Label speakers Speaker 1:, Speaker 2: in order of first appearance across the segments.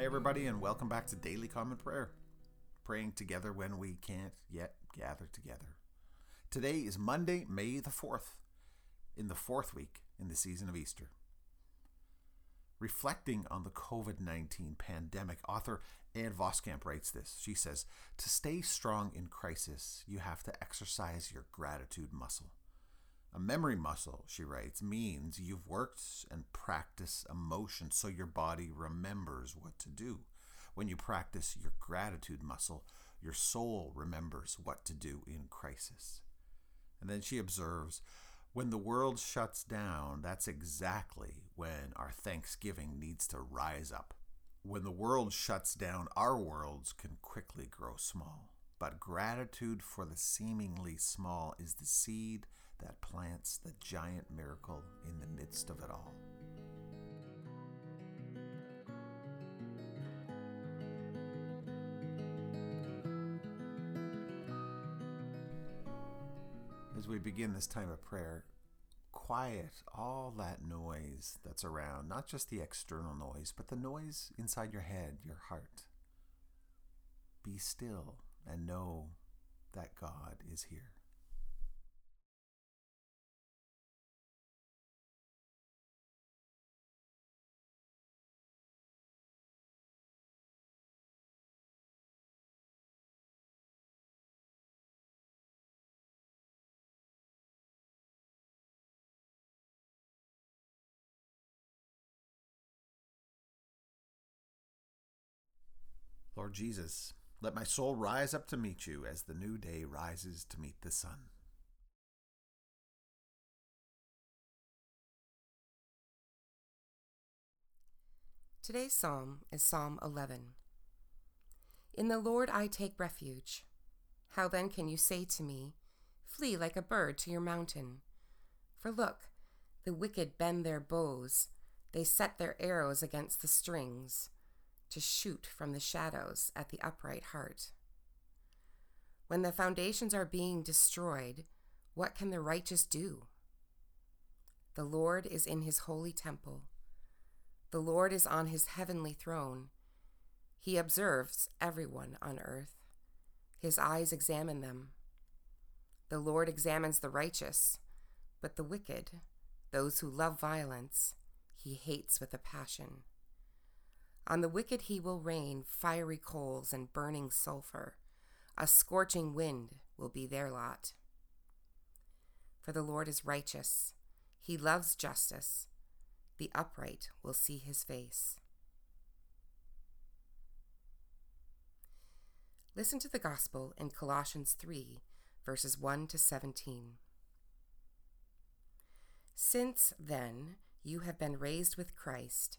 Speaker 1: Hey, everybody, and welcome back to Daily Common Prayer. Praying together when we can't yet gather together. Today is Monday, May the 4th, in the fourth week in the season of Easter. Reflecting on the COVID 19 pandemic, author Ann Voskamp writes this. She says, To stay strong in crisis, you have to exercise your gratitude muscle. A memory muscle, she writes, means you've worked and practiced emotion so your body remembers what to do. When you practice your gratitude muscle, your soul remembers what to do in crisis. And then she observes, when the world shuts down, that's exactly when our thanksgiving needs to rise up. When the world shuts down, our worlds can quickly grow small. But gratitude for the seemingly small is the seed that plants the giant miracle in the midst of it all. As we begin this time of prayer, quiet all that noise that's around, not just the external noise, but the noise inside your head, your heart. Be still and know that God is here. Lord Jesus, let my soul rise up to meet you as the new day rises to meet the sun.
Speaker 2: Today's psalm is Psalm 11. In the Lord I take refuge. How then can you say to me, Flee like a bird to your mountain? For look, the wicked bend their bows, they set their arrows against the strings to shoot from the shadows at the upright heart. When the foundations are being destroyed, what can the righteous do? The Lord is in his holy temple. The Lord is on his heavenly throne. He observes everyone on earth. His eyes examine them. The Lord examines the righteous, but the wicked, those who love violence, he hates with a passion. On the wicked he will rain fiery coals and burning sulfur. A scorching wind will be their lot. For the Lord is righteous, he loves justice. The upright will see his face. Listen to the gospel in Colossians 3, verses 1 to 17. Since then you have been raised with Christ,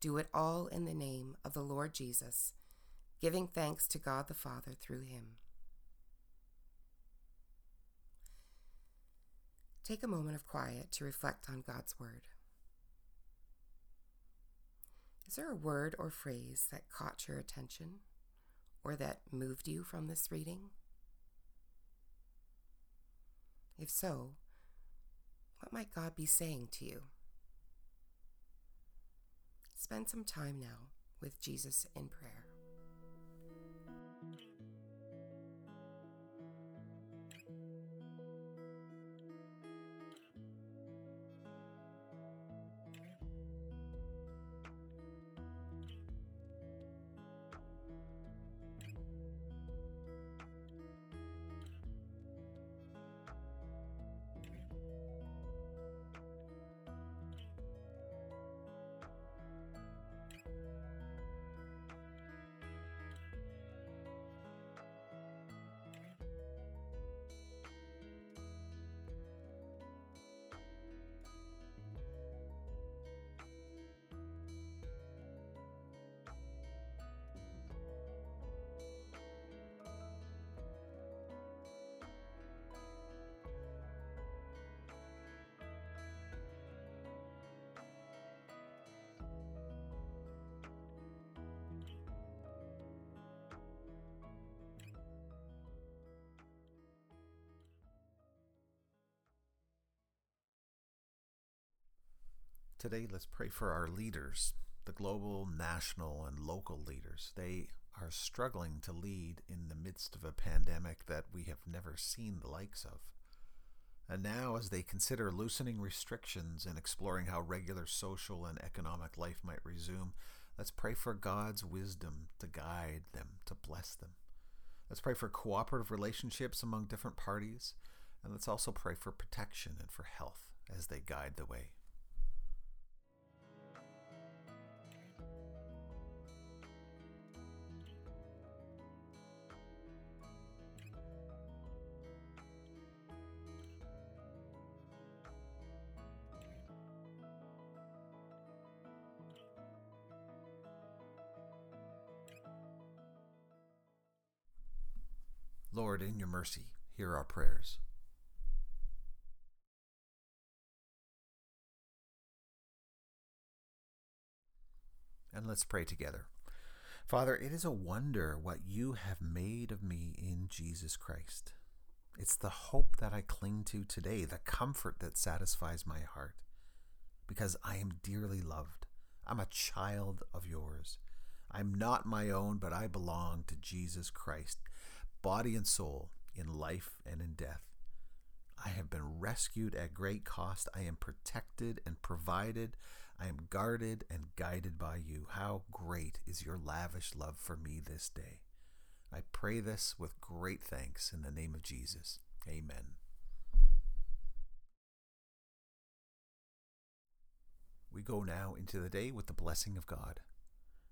Speaker 2: do it all in the name of the Lord Jesus, giving thanks to God the Father through him. Take a moment of quiet to reflect on God's Word. Is there a word or phrase that caught your attention or that moved you from this reading? If so, what might God be saying to you? Spend some time now with Jesus in prayer.
Speaker 1: Today, let's pray for our leaders, the global, national, and local leaders. They are struggling to lead in the midst of a pandemic that we have never seen the likes of. And now, as they consider loosening restrictions and exploring how regular social and economic life might resume, let's pray for God's wisdom to guide them, to bless them. Let's pray for cooperative relationships among different parties, and let's also pray for protection and for health as they guide the way. Lord, in your mercy, hear our prayers. And let's pray together. Father, it is a wonder what you have made of me in Jesus Christ. It's the hope that I cling to today, the comfort that satisfies my heart, because I am dearly loved. I'm a child of yours. I'm not my own, but I belong to Jesus Christ body and soul, in life and in death. I have been rescued at great cost. I am protected and provided. I am guarded and guided by you. How great is your lavish love for me this day. I pray this with great thanks in the name of Jesus. Amen. We go now into the day with the blessing of God.